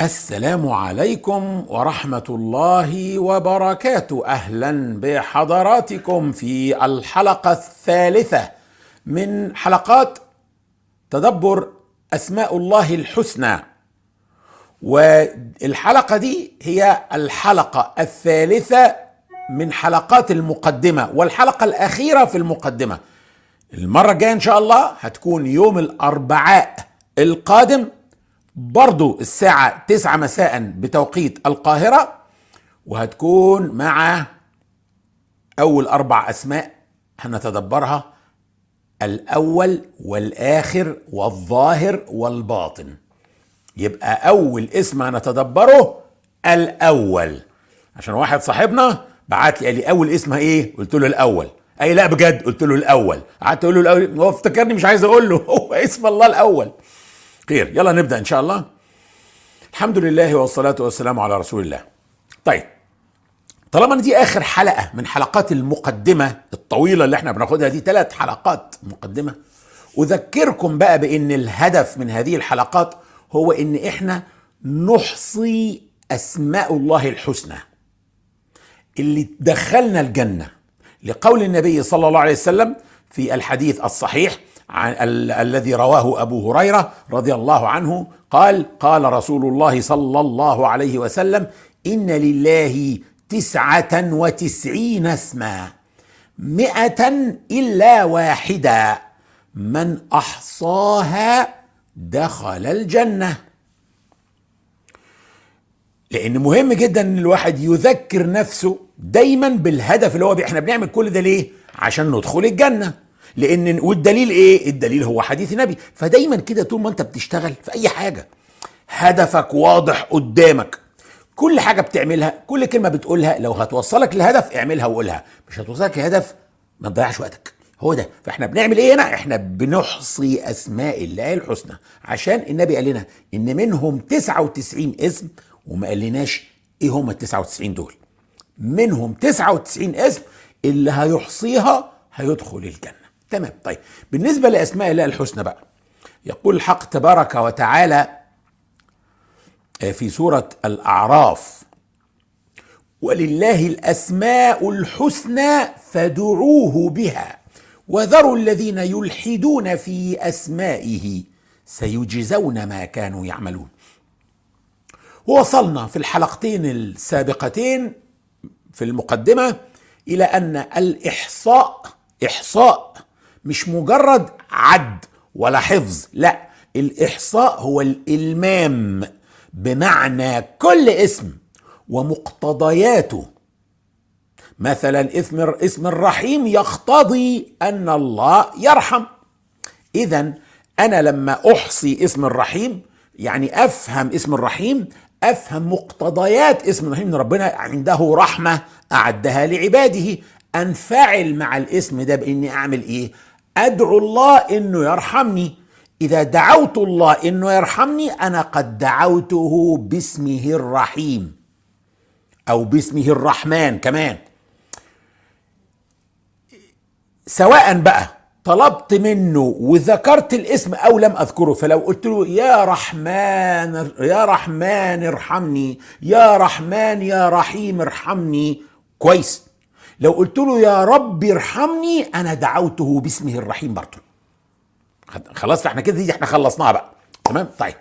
السلام عليكم ورحمة الله وبركاته. أهلا بحضراتكم في الحلقة الثالثة من حلقات تدبر أسماء الله الحسنى. والحلقة دي هي الحلقة الثالثة من حلقات المقدمة والحلقة الأخيرة في المقدمة. المرة الجاية إن شاء الله هتكون يوم الأربعاء القادم. برضو الساعة تسعة مساء بتوقيت القاهرة وهتكون مع أول أربع أسماء هنتدبرها الأول والآخر والظاهر والباطن. يبقى أول اسم هنتدبره الأول. عشان واحد صاحبنا بعت لي قال لي أول اسمها إيه؟ قلت له الأول. أي لا بجد قلت له الأول. قعدت أقول له الأول. هو افتكرني مش عايز أقول له هو اسم الله الأول. خير. يلا نبدأ إن شاء الله. الحمد لله والصلاة والسلام على رسول الله. طيب طالما إن دي آخر حلقة من حلقات المقدمة الطويلة اللي إحنا بناخدها دي ثلاث حلقات مقدمة أذكركم بقى بإن الهدف من هذه الحلقات هو إن إحنا نحصي أسماء الله الحسنى اللي تدخلنا الجنة. لقول النبي صلى الله عليه وسلم في الحديث الصحيح ال- الذي رواه أبو هريرة رضي الله عنه قال قال رسول الله صلى الله عليه وسلم إن لله تسعة وتسعين اسما مئة إلا واحدا من أحصاها دخل الجنة. لأن مهم جدا إن الواحد يذكر نفسه دايما بالهدف اللي هو إحنا بنعمل كل ده ليه؟ عشان ندخل الجنة. لأن والدليل إيه؟ الدليل هو حديث النبي. فدايما كده طول ما انت بتشتغل في اي حاجة هدفك واضح قدامك. كل حاجة بتعملها كل كلمة بتقولها لو هتوصلك لهدف اعملها وقولها. مش هتوصلك لهدف ما تضيعش وقتك. هو ده. فاحنا بنعمل إيه هنا؟ إحنا بنحصي أسماء الله الحسنى. عشان النبي قال لنا إن منهم 99 اسم وما قالناش إيه هم ال 99 دول. منهم 99 اسم اللي هيحصيها هيدخل الجنة. تمام. طيب بالنسبة لأسماء الله الحسنى بقى يقول الحق تبارك وتعالى في سورة الأعراف ولله الأسماء الحسنى فادعوه بها وذروا الذين يلحدون في أسمائه سيجزون ما كانوا يعملون. ووصلنا في الحلقتين السابقتين في المقدمة إلى أن الإحصاء إحصاء مش مجرد عد ولا حفظ لا الإحصاء هو الإلمام بمعنى كل اسم ومقتضياته. مثلا اسم اسم الرحيم يقتضي أن الله يرحم. اذا أنا لما أحصي اسم الرحيم يعني أفهم اسم الرحيم أفهم مقتضيات اسم الرحيم إن ربنا عنده رحمة أعدها لعباده. أنفعل مع الاسم ده بإني أعمل إيه؟ أدعو الله إنه يرحمني. إذا دعوت الله إنه يرحمني أنا قد دعوته باسمه الرحيم. أو باسمه الرحمن كمان. سواء بقى طلبت منه وذكرت الاسم أو لم أذكره فلو قلت له يا رحمن يا رحمن ارحمني يا رحمن يا رحيم ارحمني كويس. لو قلت له يا رب ارحمني أنا دعوته باسمه الرحيم برضه. خلاص فإحنا كده دي إحنا خلصناها بقى. تمام؟ طيب.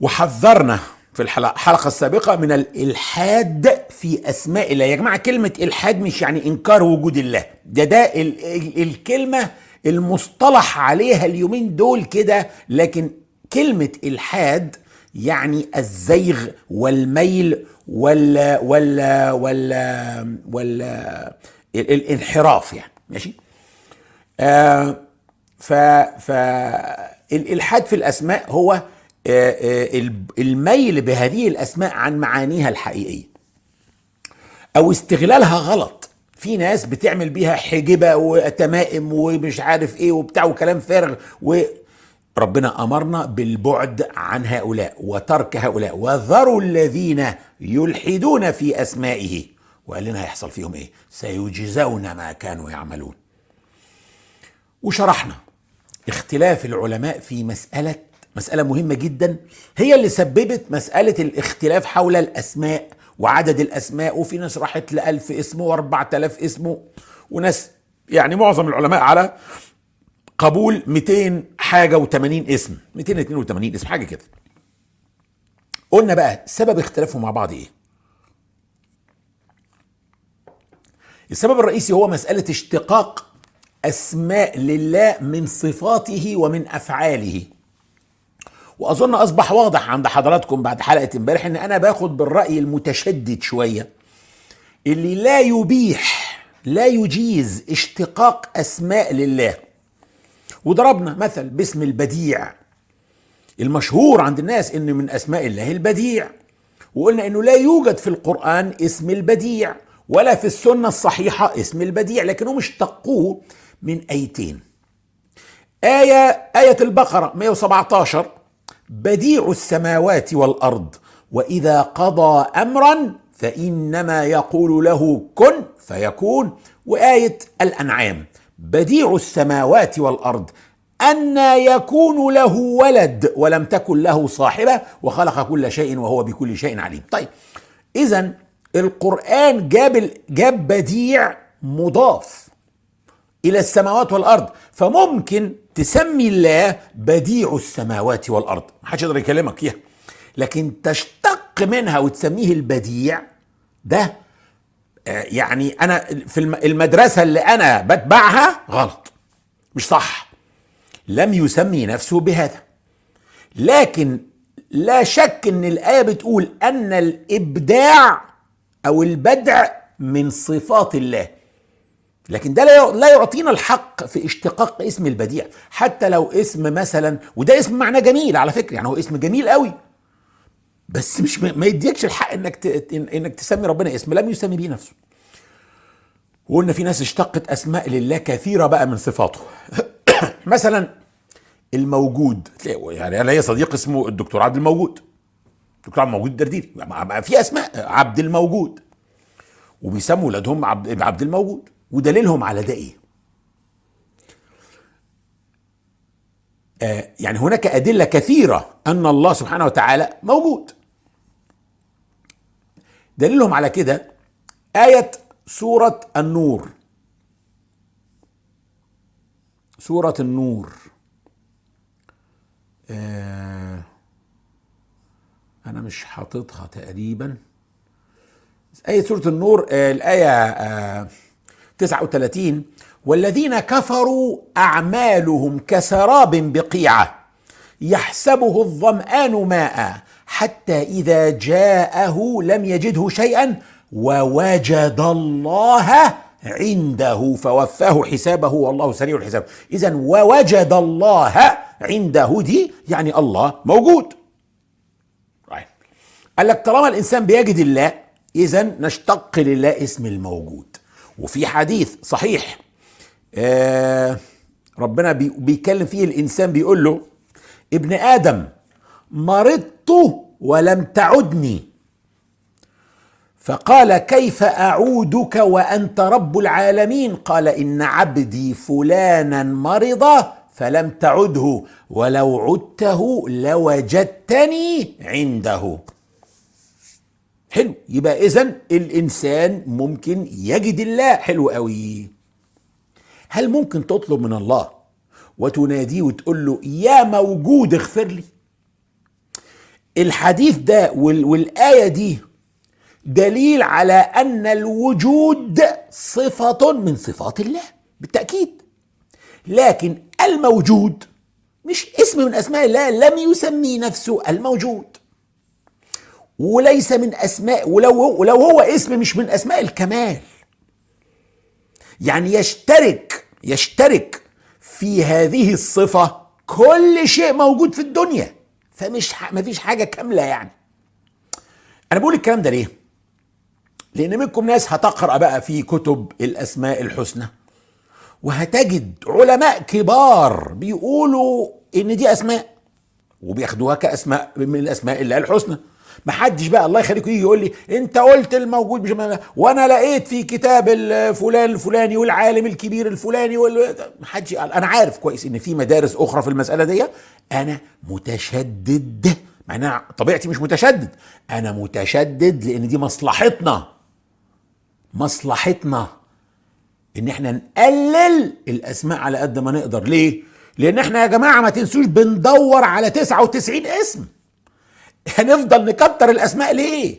وحذرنا في الحلقة السابقة من الإلحاد في أسماء الله. يا جماعة كلمة إلحاد مش يعني إنكار وجود الله. ده ده ال ال الكلمة المصطلح عليها اليومين دول كده لكن كلمة إلحاد يعني الزيغ والميل وال وال وال وال الانحراف يعني ماشي؟ آه ف فالإلحاد في الأسماء هو الميل بهذه الأسماء عن معانيها الحقيقية أو استغلالها غلط. في ناس بتعمل بيها حجبة وتمائم ومش عارف إيه وبتاع وكلام فارغ وربنا أمرنا بالبعد عن هؤلاء وترك هؤلاء وذروا الذين يلحدون في أسمائه. وقال لنا هيحصل فيهم إيه؟ سيجزون ما كانوا يعملون. وشرحنا اختلاف العلماء في مسألة مسألة مهمة جدا هي اللي سببت مسألة الاختلاف حول الأسماء وعدد الأسماء وفي ناس راحت لألف اسم وأربعة آلاف اسم وناس يعني معظم العلماء على قبول 200 حاجة و80 اسم. 282 اسم حاجة كده. قلنا بقى سبب اختلافهم مع بعض إيه؟ السبب الرئيسي هو مسألة اشتقاق أسماء لله من صفاته ومن أفعاله. وأظن أصبح واضح عند حضراتكم بعد حلقة امبارح إن أنا باخد بالرأي المتشدد شوية. اللي لا يبيح لا يجيز اشتقاق أسماء لله. وضربنا مثل باسم البديع. المشهور عند الناس إن من أسماء الله البديع. وقلنا إنه لا يوجد في القرآن اسم البديع ولا في السنة الصحيحة اسم البديع لكنهم اشتقوه من آيتين. آية آية البقرة 117 بديع السماوات والأرض وإذا قضى امرا فإنما يقول له كن فيكون. وآية الأنعام. بديع السماوات والأرض أن يكون له ولد ولم تكن له صاحبة وخلق كل شيء وهو بكل شيء عليم. طيب إذا القرآن جاب جاب بديع مضاف إلى السماوات والأرض فممكن تسمي الله بديع السماوات والأرض. ما حدش يقدر يكلمك فيها. لكن تشتق منها وتسميه البديع ده يعني أنا في المدرسة اللي أنا بتبعها غلط. مش صح. لم يسمي نفسه بهذا. لكن لا شك إن الآية بتقول أن الإبداع أو البدع من صفات الله. لكن ده لا يعطينا الحق في اشتقاق اسم البديع. حتى لو اسم مثلا وده اسم معنى جميل على فكرة يعني هو اسم جميل قوي. بس مش ما يديكش الحق انك. انك تسمي ربنا اسم لم يسمي به نفسه. وقلنا في ناس اشتقت أسماء لله كثيرة بقى من صفاته. مثلا الموجود يعني أنا ليا صديق اسمه الدكتور عبد الموجود. الدكتور عبد الموجود الدرديري. في أسماء عبد الموجود. وبيسموا ولادهم عبد عبد الموجود. ودليلهم على ده إيه؟ آه يعني هناك أدلة كثيرة أن الله سبحانه وتعالى موجود. دليلهم على كده آية سورة النور. سورة النور. آه أنا مش حاططها تقريبا. آية سورة النور آه الآية آه 39 والذين كفروا أعمالهم كسراب بقيعة يحسبه الظمآن ماء. حتى إذا جاءه لم يجده شيئا ووجد الله عنده فوفاه حسابه والله سريع الحساب. إذا ووجد الله عنده دي يعني الله موجود. قال لك طالما الإنسان بيجد الله إذا نشتق لله اسم الموجود. وفي حديث صحيح آه ربنا بيكلم فيه الإنسان بيقول له ابن آدم مرضت ولم تعدني. فقال كيف أعودك وأنت رب العالمين؟ قال إن عبدي فلانا مرض فلم تعده ولو عدته لوجدتني عنده. حلو يبقى اذا الإنسان ممكن يجد الله. حلو قوي. هل ممكن تطلب من الله وتناديه وتقول له يا موجود اغفر لي؟ الحديث ده والآية دي دليل على أن الوجود صفة من صفات الله بالتأكيد. لكن الموجود مش اسم من أسماء الله لم يسمي نفسه الموجود. وليس من أسماء ولو ولو هو اسم مش من أسماء الكمال. يعني يشترك يشترك في هذه الصفة كل شيء موجود في الدنيا. فمش ما فيش حاجة كاملة يعني. أنا بقول الكلام ده ليه؟ لأن منكم ناس هتقرأ بقى في كتب الأسماء الحسنى وهتجد علماء كبار بيقولوا إن دي أسماء وبياخدوها كأسماء من الأسماء الله الحسنى. ما حدش بقى الله يخليكم يجي يقول لي أنت قلت الموجود مش معنى. وأنا لقيت في كتاب الفلان الفلاني والعالم الكبير الفلاني وال... ما حدش قال. أنا عارف كويس إن في مدارس أخرى في المسألة دي أنا متشدد مع إن طبيعتي مش متشدد. أنا متشدد لأن دي مصلحتنا. مصلحتنا. إن إحنا نقلل الأسماء على قد ما نقدر. ليه؟ لأن إحنا يا جماعة ما تنسوش بندور على 99 اسم. هنفضل نكتر الأسماء ليه؟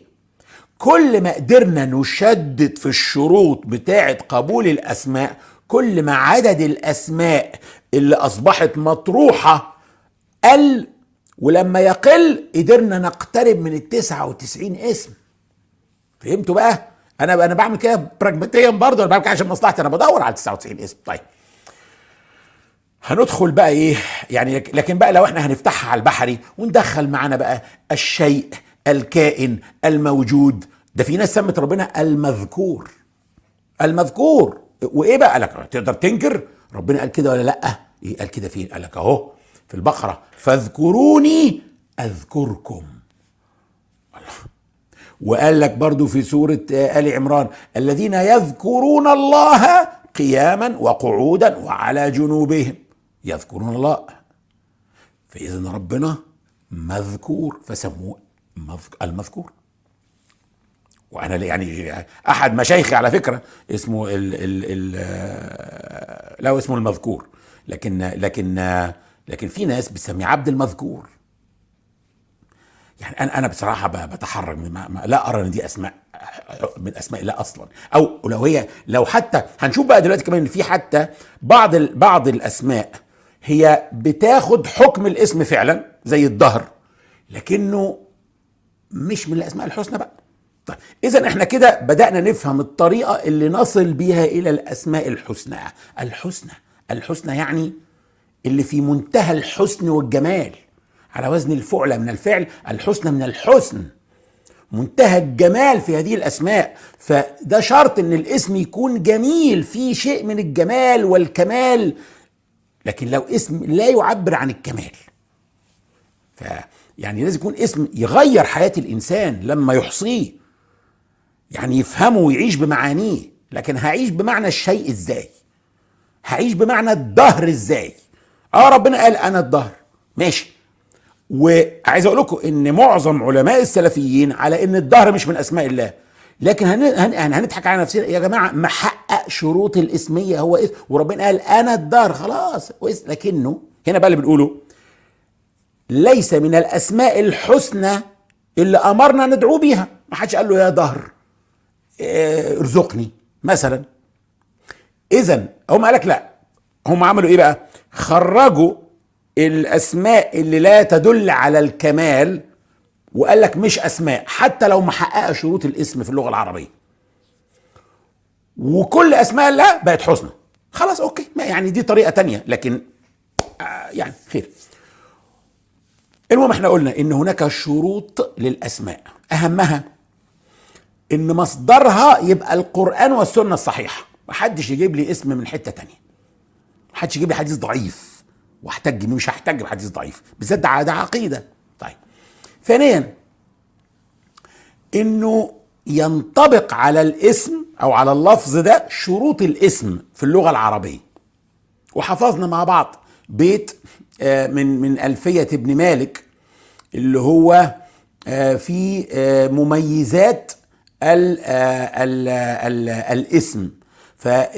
كل ما قدرنا نشدد في الشروط بتاعة قبول الأسماء كل ما عدد الأسماء اللي أصبحت مطروحة قل ولما يقل قدرنا نقترب من ال 99 اسم. فهمتوا بقى؟ أنا أنا بعمل كده براجماتيا برضه أنا بعمل كده عشان مصلحتي أنا بدور على 99 اسم. طيب. هندخل بقى إيه؟ يعني لكن بقى لو إحنا هنفتحها على البحري وندخل معانا بقى الشيء الكائن الموجود. ده في ناس سمت ربنا المذكور. المذكور. وايه بقى؟ لك تقدر تنكر؟ ربنا قال كده ولا لأ؟ إيه قال كده فين؟ قال لك أهو في البقرة. فاذكروني أذكركم. الله. وقال لك برضو في سورة آل عمران الذين يذكرون الله قياما وقعودا وعلى جنوبهم. يذكرون الله. فإذا ربنا مذكور فسموه المذكور. وأنا يعني أحد مشايخي على فكرة اسمه ال ال ال لا اسمه المذكور. لكن لكن لكن في ناس بتسميه عبد المذكور. يعني أنا أنا بصراحة بتحرج لا أرى إن دي أسماء من أسماء الله أصلا. أو لو هي لو حتى هنشوف بقى دلوقتي كمان إن في حتى بعض بعض الأسماء هي بتاخد حكم الاسم فعلا زي الظهر لكنه مش من الأسماء الحسنى بقى. طيب اذا إحنا كده بدأنا نفهم الطريقة اللي نصل بيها إلى الأسماء الحسنى. الحسنى الحسنى يعني اللي في منتهى الحسن والجمال. على وزن الفعل من الفعل الحسن من الحسن. منتهى الجمال في هذه الأسماء. فده شرط إن الاسم يكون جميل فيه شيء من الجمال والكمال. لكن لو اسم لا يعبر عن الكمال. ف يعني لازم يكون اسم يغير حياة الإنسان لما يحصيه. يعني يفهمه ويعيش بمعانيه لكن هعيش بمعنى الشيء إزاي؟ هعيش بمعنى الدهر إزاي؟ آه ربنا قال أنا الدهر. ماشي. وعايز أقول لكم إن معظم علماء السلفيين على إن الدهر مش من أسماء الله. لكن هن هن هنضحك على نفسنا. يا جماعة محقق شروط الإسمية هو اسم وربنا قال أنا الدهر خلاص لكنه هنا بقى اللي بنقوله ليس من الأسماء الحسنى اللي أمرنا ندعو بيها. ما حدش قال له يا دهر ارزقني مثلا. اذا هم قال لك لا. هم عملوا إيه بقى؟ خرجوا الأسماء اللي لا تدل على الكمال وقال لك مش أسماء حتى لو محققه شروط الاسم في اللغة العربية. وكل أسماء الله بقت حسنى. خلاص أوكي. ما يعني دي طريقة تانية لكن آه يعني خير. المهم إحنا قلنا إن هناك شروط للأسماء. أهمها إن مصدرها يبقى القرآن والسنة الصحيحة. محدش يجيب لي اسم من حتة تانية. محدش يجيب لي حديث ضعيف. وأحتج مش هحتج بحديث ضعيف. بالذات ده عقيدة. طيب. ثانيا إنه ينطبق على الاسم أو على اللفظ ده شروط الاسم في اللغة العربية. وحفظنا مع بعض بيت من من ألفية ابن مالك اللي هو في مميزات ال ال ال الاسم. فالامام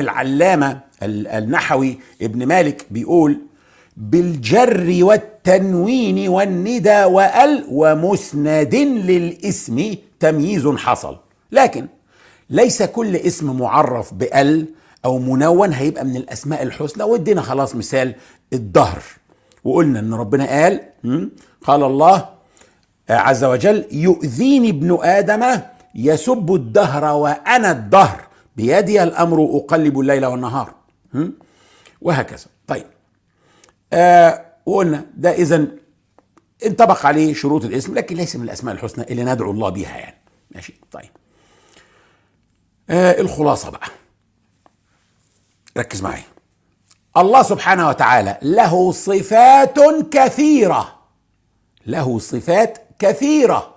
العلامة النحوي ابن مالك بيقول بالجر والتنوين والندى وأل ومسند للاسم تمييز حصل. لكن ليس كل اسم معرف بأل أو منون هيبقى من الأسماء الحسنى. وادينا خلاص مثال الدهر. وقلنا إن ربنا قال قال الله عز وجل يؤذيني ابن آدم يسب الدهر وأنا الدهر. بيدي الأمر أقلب الليل والنهار. وهكذا. طيب آه وقلنا ده اذا انطبق عليه شروط الاسم لكن ليس من الأسماء الحسنى اللي ندعو الله بها يعني. ماشي؟ طيب. آه الخلاصة بقى. ركز معايا. الله سبحانه وتعالى له صفات كثيرة. له صفات كثيرة.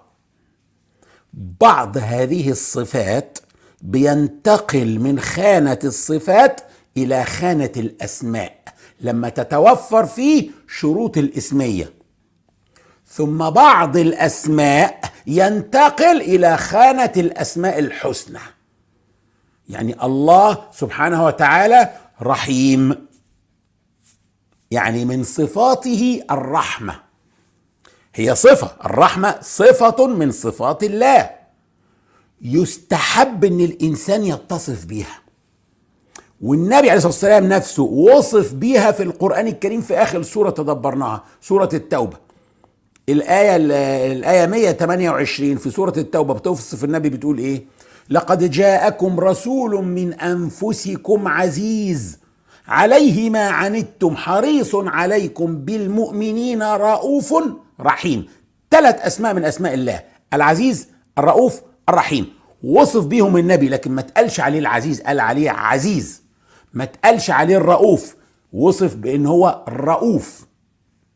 بعض هذه الصفات بينتقل من خانة الصفات إلى خانة الأسماء. لما تتوفر فيه شروط الإسمية. ثم بعض الأسماء ينتقل إلى خانة الأسماء الحسنى. يعني الله سبحانه وتعالى رحيم. يعني من صفاته الرحمة. هي صفة الرحمة صفة من صفات الله. يستحب إن الإنسان يتصف بها والنبي عليه الصلاة والسلام نفسه وصف بيها في القرآن الكريم في آخر سورة تدبرناها سورة التوبة. الآية الآية 128 في سورة التوبة بتوصف النبي بتقول إيه؟ لقد جاءكم رسول من أنفسكم عزيز عليه ما عنتم حريص عليكم بالمؤمنين رؤوف رحيم. ثلاث أسماء من أسماء الله العزيز الرؤوف الرحيم. وصف بيهم النبي لكن ما تقالش عليه العزيز قال عليه عزيز. ما تقالش عليه الرؤوف. وصف بإن هو الرؤوف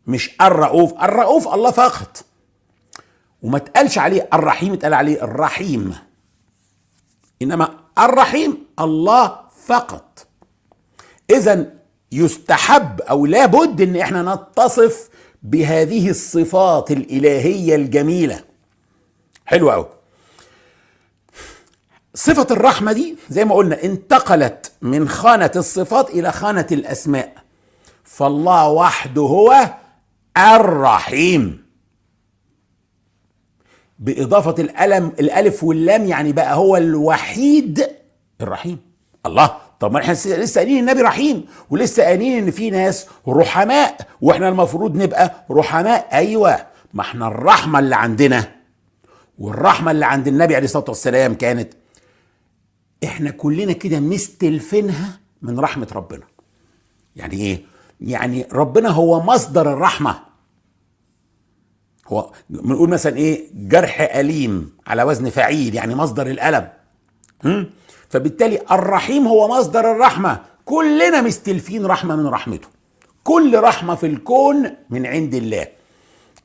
مش الرؤوف. الرؤوف الله فقط وما تقالش عليه الرحيم اتقال عليه الرحيم. إنما الرحيم الله فقط اذا يستحب أو لابد إن إحنا نتصف بهذه الصفات الإلهية الجميلة. حلو قوي صفة الرحمة دي زي ما قلنا انتقلت من خانة الصفات إلى خانة الأسماء. فالله وحده هو الرحيم. بإضافة الألم الألف واللام يعني بقى هو الوحيد الرحيم. الله طب ما إحنا لسه قايلين النبي رحيم ولسه قايلين إن في ناس رحماء وإحنا المفروض نبقى رحماء. أيوه ما إحنا الرحمة اللي عندنا. والرحمة اللي عند النبي عليه الصلاة والسلام كانت إحنا كلنا كده مستلفينها من رحمة ربنا. يعني إيه؟ يعني ربنا هو مصدر الرحمة. هو بنقول مثلا إيه؟ جرح أليم على وزن فعيل يعني مصدر الألم. فبالتالي الرحيم هو مصدر الرحمة. كلنا مستلفين رحمة من رحمته. كل رحمة في الكون من عند الله.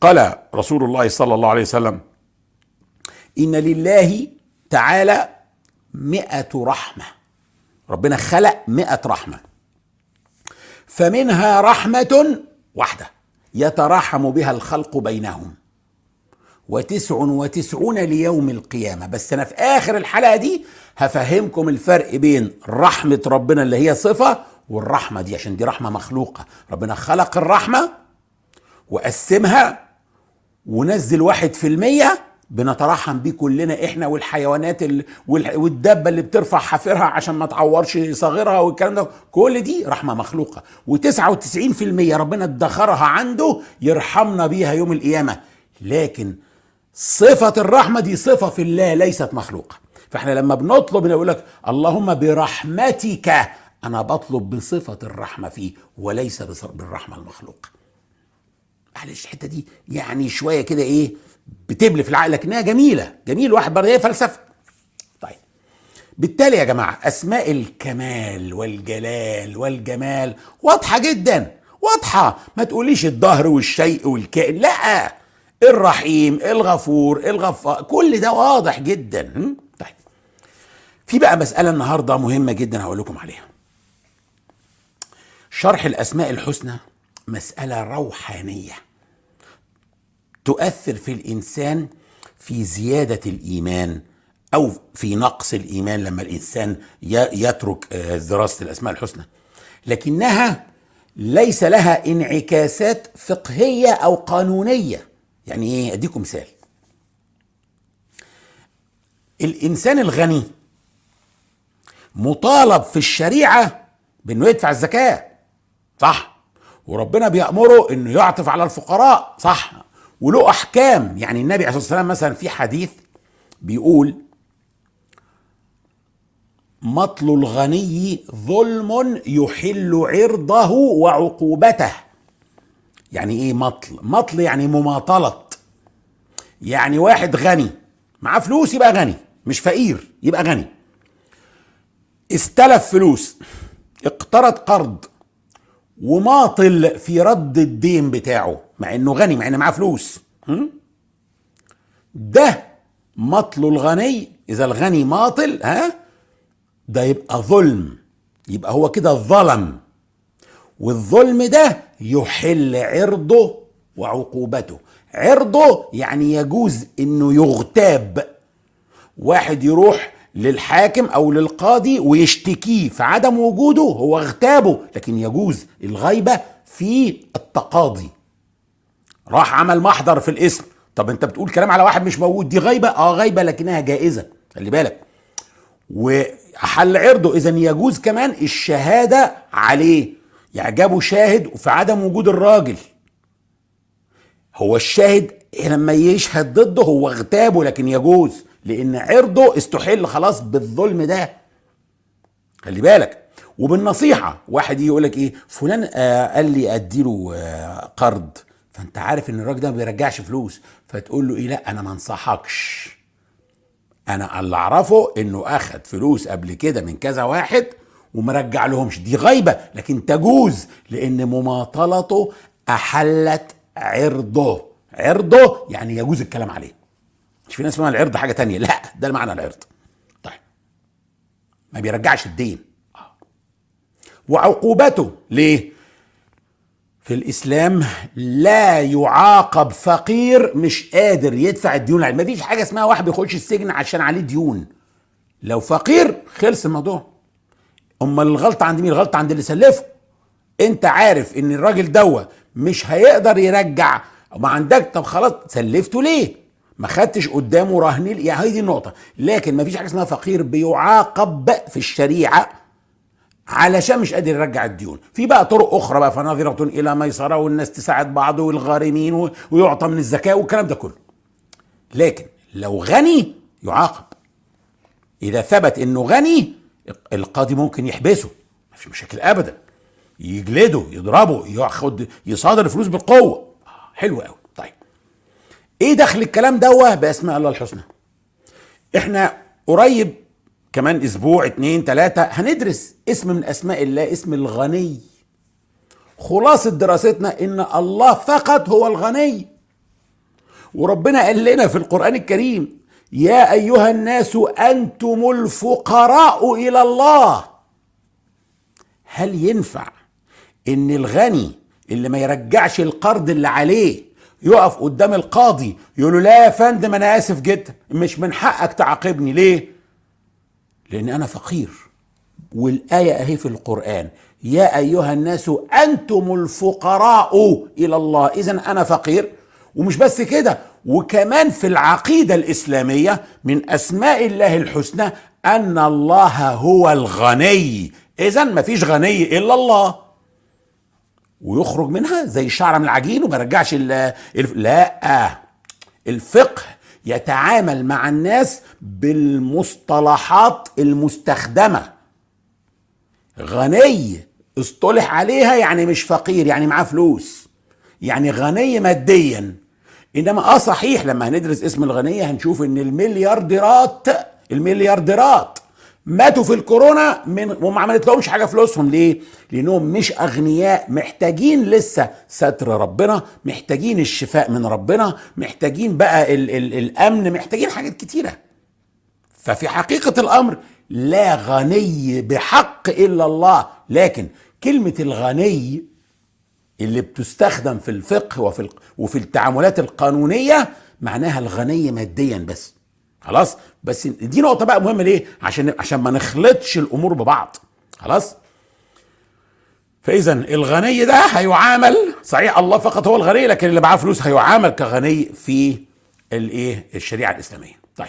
قال رسول الله صلى الله عليه وسلم إن لله تعالى مئة رحمة. ربنا خلق مئة رحمة. فمنها رحمة واحدة يتراحم بها الخلق بينهم. وتسع وتسعون ليوم القيامة. بس أنا في آخر الحلقة دي هفهمكم الفرق بين رحمة ربنا اللي هي صفة والرحمة دي عشان دي رحمة مخلوقة. ربنا خلق الرحمة وقسمها ونزل واحد في المية بنترحم بيه كلنا إحنا والحيوانات والدبة اللي بترفع حافرها عشان ما تعورش صغيرها والكلام ده. كل دي وتسعين في المية ربنا ادخرها عنده يرحمنا بيها يوم القيامة. لكن صفة الرحمة دي صفة في الله ليست مخلوقة. فإحنا لما بنطلب نقول لك اللهم برحمتك أنا بطلب بصفة الرحمة فيه وليس بالرحمة المخلوقة. معلش الحتة دي يعني شوية كده إيه؟ بتبلي في العقل لكنها جميلة. جميل واحد برضه هي فلسفة. طيب. بالتالي يا جماعة أسماء الكمال والجلال والجمال واضحة جدا. واضحة. ما تقوليش الظهر والشيء والكائن. لا. الرحيم الغفور الغفار كل ده واضح جدا. طيب. في بقى مسألة النهاردة مهمة جدا هقول لكم عليها. شرح الأسماء الحسنى مسألة روحانية. تؤثر في الإنسان في زيادة الإيمان أو في نقص الإيمان لما الإنسان يترك دراسة الأسماء الحسنى. لكنها ليس لها انعكاسات فقهية أو قانونية. يعني إيه؟ أديكم مثال. الإنسان الغني مطالب في الشريعة بإنه يدفع الزكاة صح؟ وربنا بيأمره إنه يعطف على الفقراء صح؟ وله أحكام. يعني النبي عليه الصلاة والسلام مثلا في حديث بيقول مطل الغني ظلم يحل عرضه وعقوبته. يعني إيه مطل؟ مطل يعني مماطلة. يعني واحد غني معاه فلوس يبقى غني مش فقير يبقى غني. استلف فلوس اقترض قرض. وماطل في رد الدين بتاعه مع إنه غني مع إنه معاه فلوس. ده مطل الغني. إذا الغني ماطل ها؟ ده يبقى ظلم. يبقى هو كده ظلم. والظلم ده يحل عرضه وعقوبته. عرضه يعني يجوز إنه يغتاب. واحد يروح للحاكم أو للقاضي ويشتكيه في عدم وجوده هو اغتابه لكن يجوز الغيبة في التقاضي. راح عمل محضر في الاسم. طب أنت بتقول كلام على واحد مش موجود دي غيبة؟ آه غيبة لكنها جائزة خلي بالك. وحل عرضه اذا يجوز كمان الشهادة عليه. جابوا شاهد في عدم وجود الراجل. هو الشاهد لما يشهد ضده هو اغتابه لكن يجوز. لأن عرضه استحل خلاص بالظلم ده. خلي بالك. وبالنصيحة واحد يقول لك إيه؟ فلان آه قال لي أديله آه قرض. فأنت عارف إن الراجل ده ما بيرجعش فلوس. فتقول له إيه؟ لا أنا ما أنصحكش. أنا اللي أعرفه إنه أخد فلوس قبل كده من كذا واحد وما رجع لهمش. دي غيبة لكن تجوز لأن مماطلته أحلت عرضه. عرضه يعني يجوز الكلام عليه. مش في ناس اسمها العرض حاجة تانية. لا ده معنى العرض. طيب. ما بيرجعش الدين. وعقوبته ليه؟ في الإسلام لا يعاقب فقير مش قادر يدفع الديون ما فيش حاجة اسمها واحد بيخش السجن عشان عليه ديون. لو فقير خلص الموضوع. أمال الغلطة عند مين؟ الغلطة عند اللي سلفه. أنت عارف إن الراجل دوا مش هيقدر يرجع. ما عندك طب خلاص سلفته ليه؟ ما خدتش قدامه رهن يعني هي دي النقطة. لكن ما فيش حاجة اسمها فقير بيعاقب في الشريعة علشان مش قادر يرجع الديون. في بقى طرق أخرى بقى فناظره إلى ميسرة والناس تساعد بعض والغارمين ويعطى من الزكاة والكلام ده كله. لكن لو غني يعاقب. إذا ثبت إنه غني القاضي ممكن يحبسه. ما في مشاكل ابدا. يجلده يضربه ياخد يصادر الفلوس بالقوة. حلو قوي إيه دخل الكلام دوه باسماء الله الحسنى. إحنا قريب كمان أسبوع اتنين تلاتة هندرس اسم من اسماء الله اسم الغني. خلاصة دراستنا إن الله فقط هو الغني. وربنا قال لنا في القرآن الكريم يا أيها الناس أنتم الفقراء إلى الله. هل ينفع إن الغني اللي ما يرجعش القرض اللي عليه يقف قدام القاضي يقول له لا يا فندم أنا آسف جدا مش من حقك تعاقبني ليه؟ لأن أنا فقير. والآية أهي في القرآن يا أيها الناس أنتم الفقراء إلى الله. اذا أنا فقير. ومش بس كده وكمان في العقيدة الإسلامية من أسماء الله الحسنى أن الله هو الغني. اذا مفيش غني إلا الله. ويخرج منها زي الشعره من العجين وما يرجعش لا. الفقه يتعامل مع الناس بالمصطلحات المستخدمة. غني اصطلح عليها يعني مش فقير يعني معاه فلوس. يعني غني ماديا. إنما آه صحيح لما هندرس اسم الغنية هنشوف إن المليارديرات المليارديرات ماتوا في الكورونا من وما عملت لهمش حاجة فلوسهم ليه؟ لأنهم مش أغنياء محتاجين لسه ستر ربنا، محتاجين الشفاء من ربنا، محتاجين بقى ال ال الأمن، محتاجين حاجات كتيرة. ففي حقيقة الأمر لا غني بحق إلا الله، لكن كلمة الغني اللي بتستخدم في الفقه وفي وفي التعاملات القانونية معناها الغني ماديا بس. خلاص؟ بس دي نقطة بقى مهمة ليه؟ عشان عشان ما نخلطش الأمور ببعض. خلاص؟ فإذا الغني ده هيعامل صحيح الله فقط هو الغني لكن اللي معاه فلوس هيعامل كغني في الإيه؟ الشريعة الإسلامية. طيب.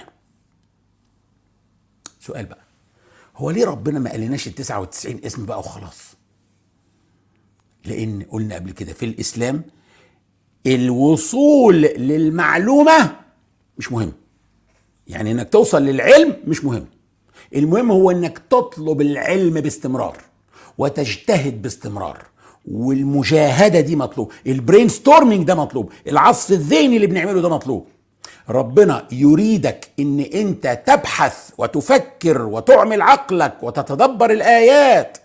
سؤال بقى. هو ليه ربنا ما قالناش ال 99 اسم بقى وخلاص؟ لأن قلنا قبل كده في الإسلام الوصول للمعلومة مش مهم. يعني إنك توصل للعلم مش مهم. المهم هو إنك تطلب العلم باستمرار وتجتهد باستمرار والمجاهدة دي مطلوب ال brainstorming ده مطلوب العصف الذهني اللي بنعمله ده مطلوب. ربنا يريدك إن أنت تبحث وتفكر وتعمل عقلك وتتدبر الآيات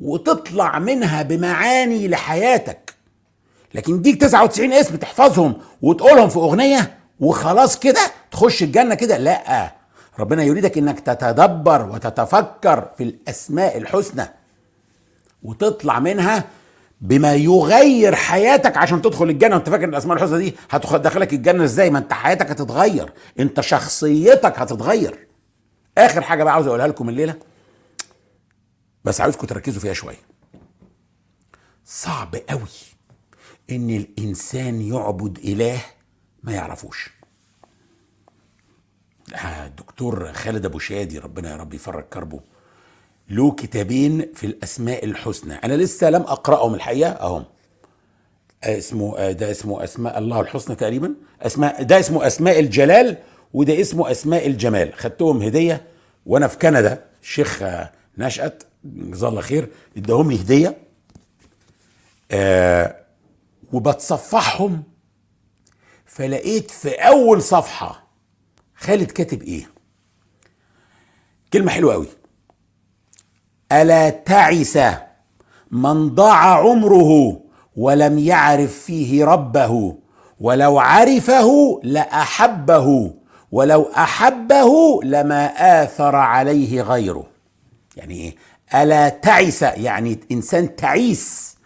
وتطلع منها بمعاني لحياتك. لكن ديك 99 اسم تحفظهم وتقولهم في أغنية وخلاص كده تخش الجنة كده. لا ربنا يريدك إنك تتدبر وتتفكر في الأسماء الحسنى وتطلع منها بما يغير حياتك عشان تدخل الجنة. وأنت فاكر الأسماء الحسنى دي هتدخلك الجنة إزاي؟ ما أنت حياتك هتتغير أنت شخصيتك هتتغير. آخر حاجة بقى عاوز أقولها لكم الليلة بس عاوزكم تركزوا فيها شوية. صعب قوي إن الإنسان يعبد إله ما يعرفوش. الدكتور خالد أبو شادي ربنا يا رب يفرج كربه. له كتابين في الأسماء الحسنى. أنا لسه لم أقرأهم الحقيقة أهم. اسمه ده اسمه أسماء الله الحسنى تقريبا. أسماء ده اسمه أسماء الجلال وده اسمه أسماء الجمال. خدتهم هدية وأنا في كندا. الشيخ نشأت. جزاه الله خير. اداهم لي هدية. آه وبتصفحهم فلقيت في أول صفحة خالد كاتب إيه؟ كلمة حلوة قوي ألا تعس من ضاع عمره ولم يعرف فيه ربه ولو عرفه لأحبه ولو أحبه لما آثر عليه غيره. يعني إيه؟ ألا تعس يعني إنسان تعيس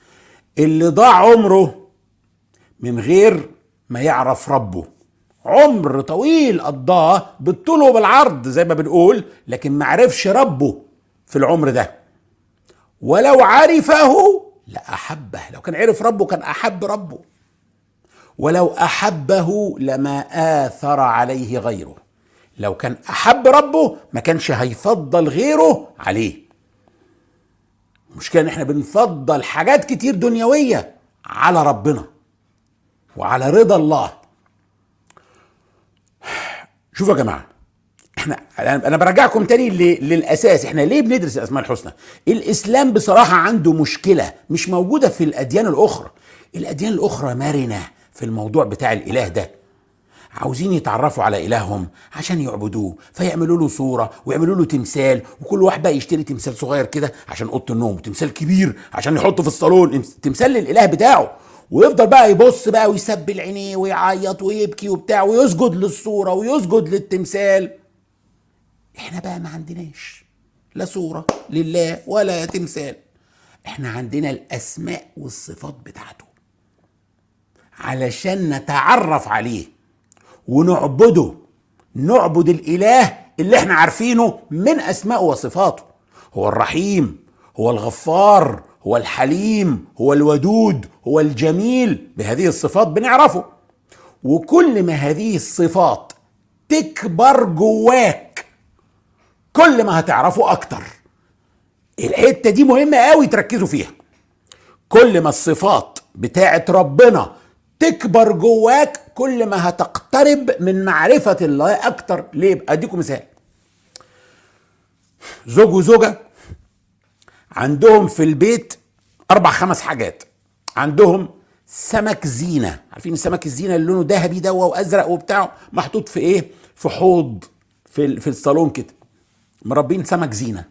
اللي ضاع عمره من غير ما يعرف ربه. عمر طويل قضاه بالطول وبالعرض زي ما بنقول لكن ما عرفش ربه في العمر ده. ولو عرفه لأحبه لو كان عرف ربه كان أحب ربه. ولو أحبه لما آثر عليه غيره. لو كان أحب ربه ما كانش هيفضل غيره عليه. المشكلة إن إحنا بنفضل حاجات كتير دنيوية على ربنا. وعلى رضا الله. شوفوا يا جماعة إحنا أنا برجعكم تاني للأساس إحنا ليه بندرس الأسماء الحسنى؟ الإسلام بصراحة عنده مشكلة مش موجودة في الأديان الأخرى. الأديان الأخرى مرنة في الموضوع بتاع الإله ده. عاوزين يتعرفوا على إلههم عشان يعبدوه فيعملوا له صورة ويعملوا له تمثال وكل واحد بقى يشتري تمثال صغير كده عشان أوضة النوم وتمثال كبير عشان يحطه في الصالون تمثال للإله بتاعه. ويفضل بقى يبص بقى ويسبل عينيه ويعيط ويبكي وبتاع ويسجد للصورة ويسجد للتمثال. إحنا بقى ما عندناش لا صورة لله ولا تمثال. إحنا عندنا الأسماء والصفات بتاعته. علشان نتعرف عليه ونعبده نعبد الإله اللي إحنا عارفينه من أسماء وصفاته. هو الرحيم هو الغفار هو الحليم هو الودود هو الجميل بهذه الصفات بنعرفه. وكل ما هذه الصفات تكبر جواك كل ما هتعرفه أكتر. الحتة دي مهمة قوي تركزوا فيها. كل ما الصفات بتاعت ربنا تكبر جواك كل ما هتقترب من معرفة الله أكتر. ليه؟ أديكم مثال. زوج وزوجة عندهم في البيت أربع خمس حاجات. عندهم سمك زينة. عارفين السمك الزينة اللي لونه ذهبي ده وأزرق وبتاع؟ محطوط في إيه؟ في حوض في, في الصالون كده. مربين سمك زينة.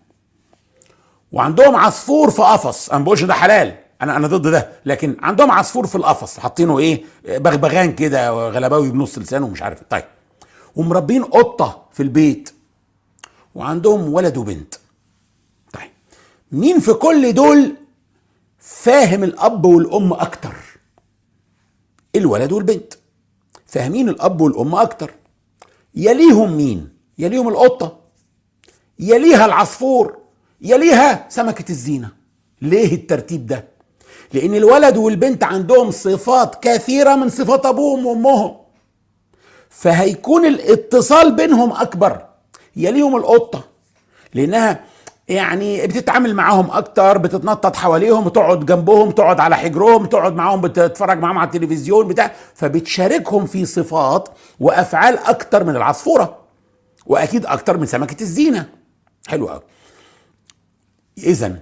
وعندهم عصفور في قفص. أنا بقولش ده حلال. أنا أنا ضد ده. لكن عندهم عصفور في القفص. حاطينه إيه؟ بغبغان كده غلباوي بنص لسانه ومش عارف. طيب. ومربين قطة في البيت. وعندهم ولد وبنت. مين في كل دول فاهم الأب والأم أكتر؟ الولد والبنت. فاهمين الأب والأم أكتر. يليهم مين؟ يليهم القطة. يليها العصفور. يليها سمكة الزينة. ليه الترتيب ده؟ لأن الولد والبنت عندهم صفات كثيرة من صفات أبوهم وأمهم. فهيكون الاتصال بينهم أكبر. يليهم القطة. لأنها يعني بتتعامل معاهم أكتر بتتنطط حواليهم تقعد جنبهم تقعد على حجرهم تقعد معاهم بتتفرج معاهم على التلفزيون بتاع فبتشاركهم في صفات وأفعال أكتر من العصفورة وأكيد أكتر من سمكة الزينة. حلو قوي اذا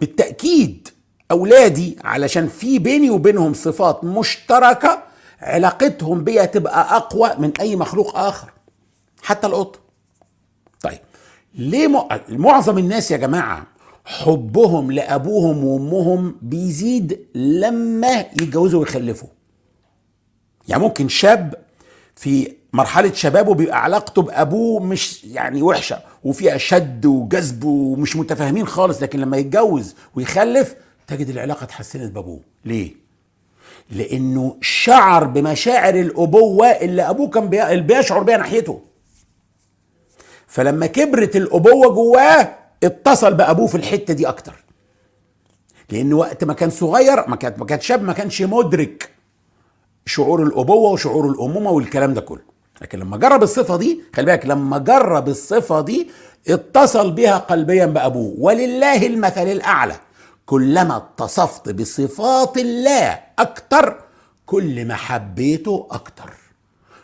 بالتأكيد أولادي علشان في بيني وبينهم صفات مشتركة علاقتهم بيا تبقى أقوى من أي مخلوق آخر حتى القطة. ليه معظم الناس يا جماعة حبهم لأبوهم وأمهم بيزيد لما يتجوزوا ويخلفوا. يعني ممكن شاب في مرحلة شبابه بيبقى علاقته بأبوه مش يعني وحشة وفيها شد وجذب ومش متفاهمين خالص لكن لما يتجوز ويخلف تجد العلاقة اتحسنت بأبوه. ليه؟ لأنه شعر بمشاعر الأبوة اللي أبوه كان بيشعر بيها ناحيته. فلما كبرت الأبوة جواه اتصل بأبوه في الحتة دي أكتر. لأن وقت ما كان صغير ما كان ما كان شاب ما كانش مدرك شعور الأبوة وشعور الأمومة والكلام ده كله. لكن لما جرب الصفة دي خلي بالك لما جرب الصفة دي اتصل بها قلبيا بأبوه. ولله المثل الأعلى. كلما اتصفت بصفات الله أكتر كل ما حبيته أكتر.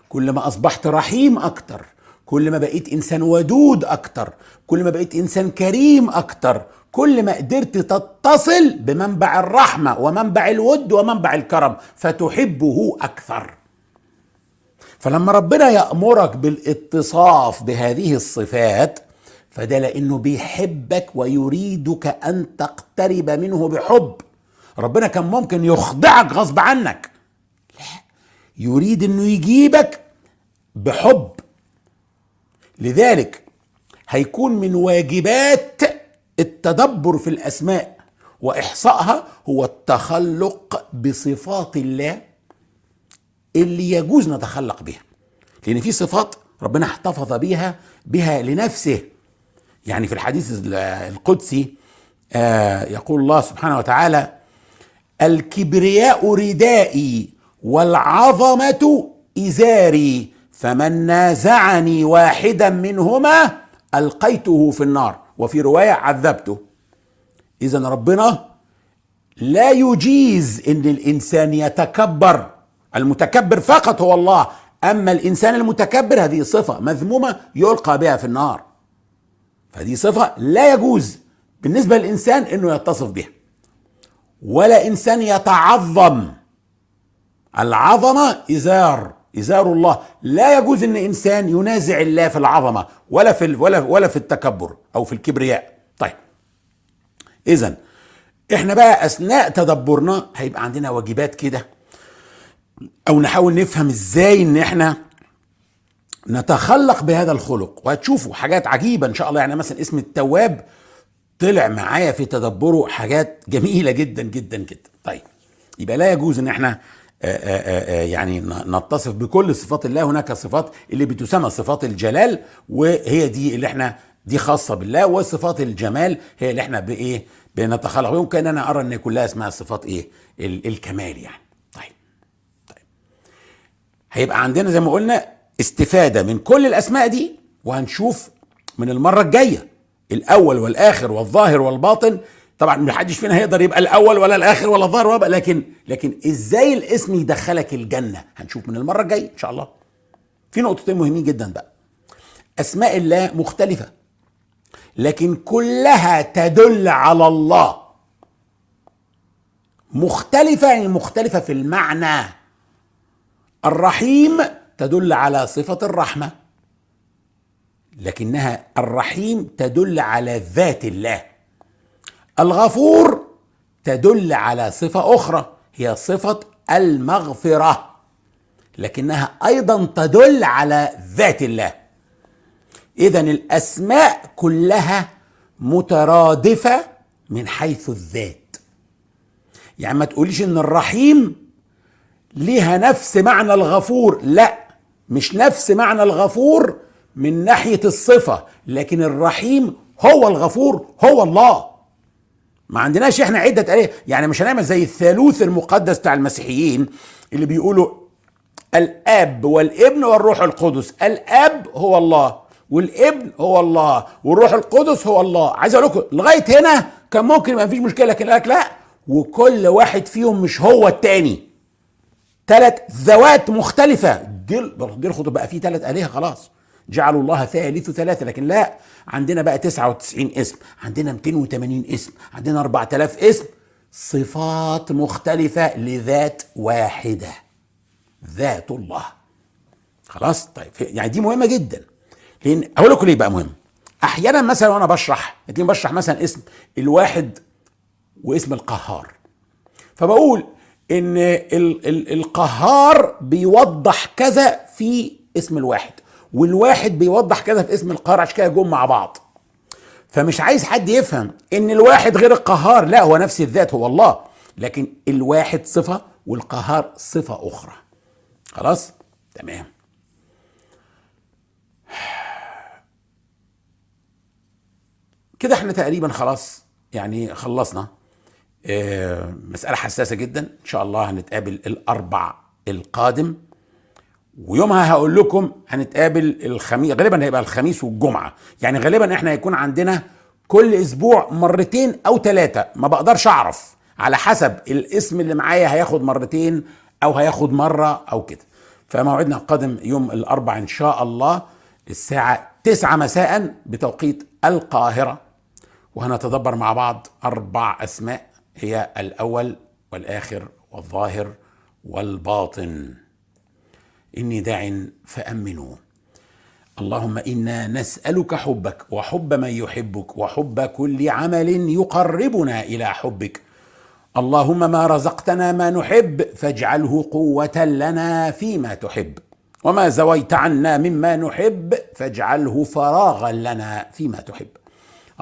كل ما أصبحت رحيم أكتر. كل ما بقيت إنسان ودود أكتر كل ما بقيت إنسان كريم أكتر كل ما قدرت تتصل بمنبع الرحمة ومنبع الود ومنبع الكرم فتحبه أكثر. فلما ربنا يأمرك بالاتصاف بهذه الصفات فده لأنه بيحبك ويريدك أن تقترب منه بحب. ربنا كان ممكن يخضعك غصب عنك. لا يريد أنه يجيبك بحب. لذلك هيكون من واجبات التدبر في الأسماء وإحصائها هو التخلق بصفات الله اللي يجوز نتخلق بها. لأن في صفات ربنا احتفظ بها بها لنفسه. يعني في الحديث القدسي آه يقول الله سبحانه وتعالى الكبرياء ردائي والعظمة إزاري فمن نازعني واحدا منهما القيته في النار وفي رواية عذبته اذا ربنا لا يجيز إن الإنسان يتكبر. المتكبر فقط هو الله. أما الإنسان المتكبر هذه صفة مذمومة يلقى بها في النار. فهذه صفة لا يجوز بالنسبة للإنسان إنه يتصف بها. ولا إنسان يتعظم. العظمة إزار. إزار الله. لا يجوز إن إنسان ينازع الله في العظمة ولا في ولا ولا في التكبر أو في الكبرياء. طيب. اذا إحنا بقى أثناء تدبرنا هيبقى عندنا واجبات كده. أو نحاول نفهم إزاي إن إحنا نتخلق بهذا الخلق. وهتشوفوا حاجات عجيبة إن شاء الله. يعني مثلا اسم التواب طلع معايا في تدبره حاجات جميلة جدا جدا جدا. طيب. يبقى لا يجوز آآ آآ يعني نتصف بكل صفات الله هناك صفات اللي بتسمى صفات الجلال وهي دي اللي إحنا دي خاصة بالله وصفات الجمال هي اللي إحنا بإيه بنتخلق. بهم كان أنا أرى إن كلها اسمها صفات إيه الكمال يعني. هيبقى عندنا زي ما قلنا استفادة من كل الأسماء دي وهنشوف من المرة الجاية الأول والآخر والظاهر والباطن طبعا ما حدش فينا هيقدر يبقى الأول ولا الآخر ولا الظاهر ولا لكن لكن إزاي الاسم يدخلك الجنة؟ هنشوف من المرة الجاية إن شاء الله. في نقطتين مهمين جدا بقى. أسماء الله مختلفة لكن كلها تدل على الله. مختلفة يعني مختلفة في المعنى. الرحيم تدل على صفة الرحمة لكنها الرحيم تدل على ذات الله. الغفور تدل على صفة أخرى هي صفة المغفرة لكنها أيضا تدل على ذات الله. إذا الأسماء كلها مترادفة من حيث الذات. يعني ما تقوليش إن الرحيم ليها نفس معنى الغفور لا مش نفس معنى الغفور من ناحية الصفة لكن الرحيم هو الغفور هو الله. ما عندناش إحنا عدة آلهة. يعني مش هنعمل زي الثالوث المقدس بتاع المسيحيين اللي بيقولوا الأب والابن والروح القدس. الأب هو الله والابن هو الله والروح القدس هو الله. عايز أقول لكم لغاية هنا كان ممكن ما فيش مشكلة لكن لك لا. وكل واحد فيهم مش هو التاني. ثلاث ذوات مختلفة. دي دي الخطب بقى فيه ثلاث آلهة خلاص. جعلوا الله ثالث ثلاثة لكن لا. عندنا بقى 99 اسم عندنا 280 اسم عندنا 4000 اسم. صفات مختلفة لذات واحدة. ذات الله. خلاص؟ طيب يعني دي مهمة جدا. لأن أقول لكم ليه بقى مهم؟ أحيانا مثلا وأنا بشرح لكن بشرح مثلا اسم الواحد واسم القهار. فبقول إن ال ال القهار بيوضح كذا في اسم الواحد. والواحد بيوضح كذا في اسم القهار عشان كده جم مع بعض. فمش عايز حد يفهم إن الواحد غير القهار. لا هو نفس الذات هو الله. لكن الواحد صفة والقهار صفة أخرى. خلاص؟ تمام. كده إحنا تقريبا خلاص يعني خلصنا. آه مسألة حساسة جدا. إن شاء الله هنتقابل الأربع القادم. ويومها هقول لكم هنتقابل الخميس غالبا هيبقى الخميس والجمعة. يعني غالبا إحنا هيكون عندنا كل أسبوع مرتين أو ثلاثة ما بقدرش أعرف. على حسب الاسم اللي معايا هياخد مرتين أو هياخد مرة أو كده. فموعدنا القادم يوم الأربع إن شاء الله الساعة تسعة مساء بتوقيت القاهرة. وهنتدبر مع بعض أربع أسماء هي الأول والآخر والظاهر والباطن. إني داع فأمنوا. اللهم إنا نسألك حبك وحب من يحبك وحب كل عمل يقربنا إلى حبك. اللهم ما رزقتنا ما نحب فاجعله قوة لنا فيما تحب. وما زويت عنا مما نحب فاجعله فراغا لنا فيما تحب.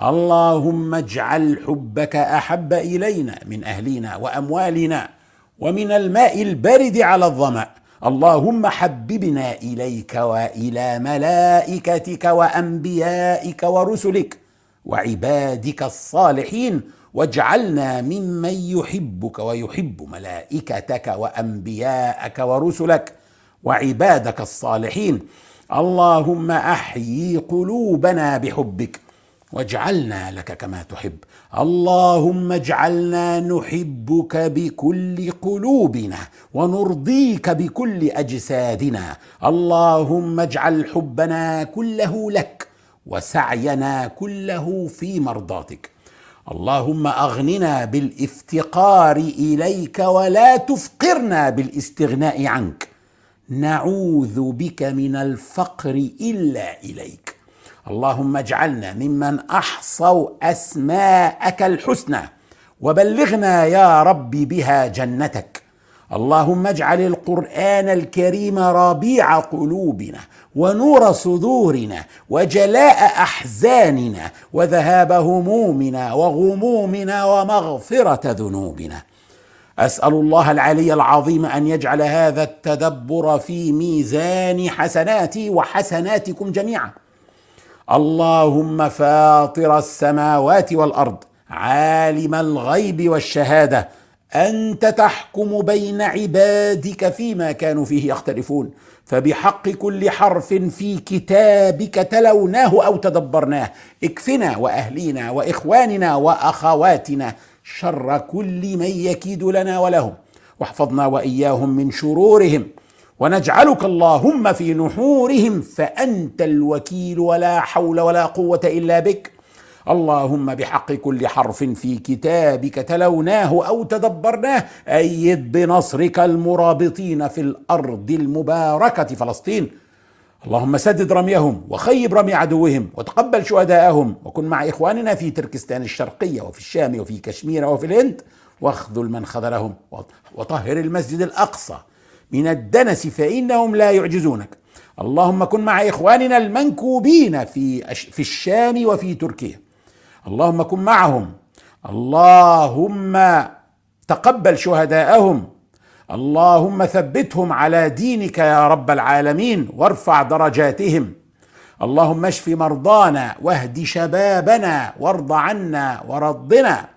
اللهم اجعل حبك أحب إلينا من أهلنا وأموالنا ومن الماء البارد على الظمأ. اللهم حببنا إليك وإلى ملائكتك وأنبيائك ورسلك وعبادك الصالحين واجعلنا ممن يحبك ويحب ملائكتك وأنبياءك ورسلك وعبادك الصالحين. اللهم أحيي قلوبنا بحبك واجعلنا لك كما تحب. اللهم اجعلنا نحبك بكل قلوبنا ونرضيك بكل أجسادنا. اللهم اجعل حبنا كله لك وسعينا كله في مرضاتك. اللهم أغننا بالإفتقار إليك ولا تفقرنا بالاستغناء عنك. نعوذ بك من الفقر إلا إليك. اللهم اجعلنا ممن أحصوا أسماءك الحسنى وبلغنا يا رب بها جنتك. اللهم اجعل القرآن الكريم ربيع قلوبنا ونور صدورنا وجلاء أحزاننا وذهاب همومنا وغمومنا ومغفرة ذنوبنا. أسأل الله العلي العظيم أن يجعل هذا التدبر في ميزان حسناتي وحسناتكم جميعا. اللهم فاطر السماوات والأرض عالم الغيب والشهادة أنت تحكم بين عبادك فيما كانوا فيه يختلفون. فبحق كل حرف في كتابك تلوناه أو تدبرناه. اكفنا وأهلينا وإخواننا وأخواتنا شر كل من يكيد لنا ولهم. واحفظنا وإياهم من شرورهم. ونجعلك اللهم في نحورهم فأنت الوكيل ولا حول ولا قوة إلا بك. اللهم بحق كل حرف في كتابك تلوناه أو تدبرناه. أيد بنصرك المرابطين في الأرض المباركة فلسطين. اللهم سدد رميهم وخيب رمي عدوهم وتقبل شهداءهم وكن مع إخواننا في تركستان الشرقية وفي الشام وفي كشمير وفي الهند. واخذل من خذلهم وطهر المسجد الأقصى. من الدنس فإنهم لا يعجزونك. اللهم كن مع إخواننا المنكوبين في في الشام وفي تركيا. اللهم كن معهم. اللهم تقبل شهداءهم. اللهم ثبتهم على دينك يا رب العالمين وارفع درجاتهم. اللهم اشف مرضانا واهد شبابنا وارض عنا ورضنا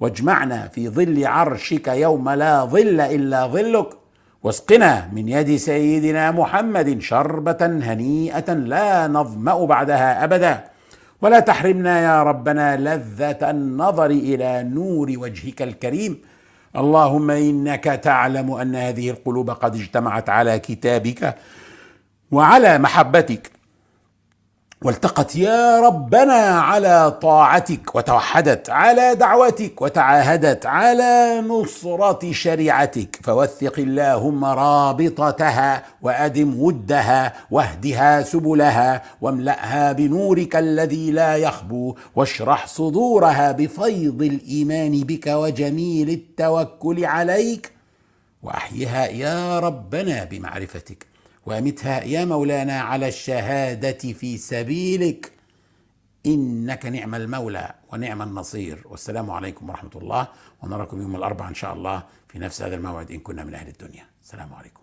واجمعنا في ظل عرشك يوم لا ظل إلا ظلك. واسقنا من يد سيدنا محمد شربة هنيئة لا نظمأ بعدها أبدا. ولا تحرمنا يا ربنا لذة النظر إلى نور وجهك الكريم. اللهم إنك تعلم أن هذه القلوب قد اجتمعت على كتابك وعلى محبتك. والتقت يا ربنا على طاعتك وتوحدت على دعوتك وتعاهدت على نصرة شريعتك. فوثق اللهم رابطتها وأدم ودها واهدها سبلها واملأها بنورك الذي لا يخبو واشرح صدورها بفيض الإيمان بك وجميل التوكل عليك. وأحيها يا ربنا بمعرفتك. وامتها يا مولانا على الشهادة في سبيلك. إنك نعم المولى ونعم النصير. والسلام عليكم ورحمة الله. ونراكم يوم الأربعاء إن شاء الله في نفس هذا الموعد إن كنا من أهل الدنيا. السلام عليكم.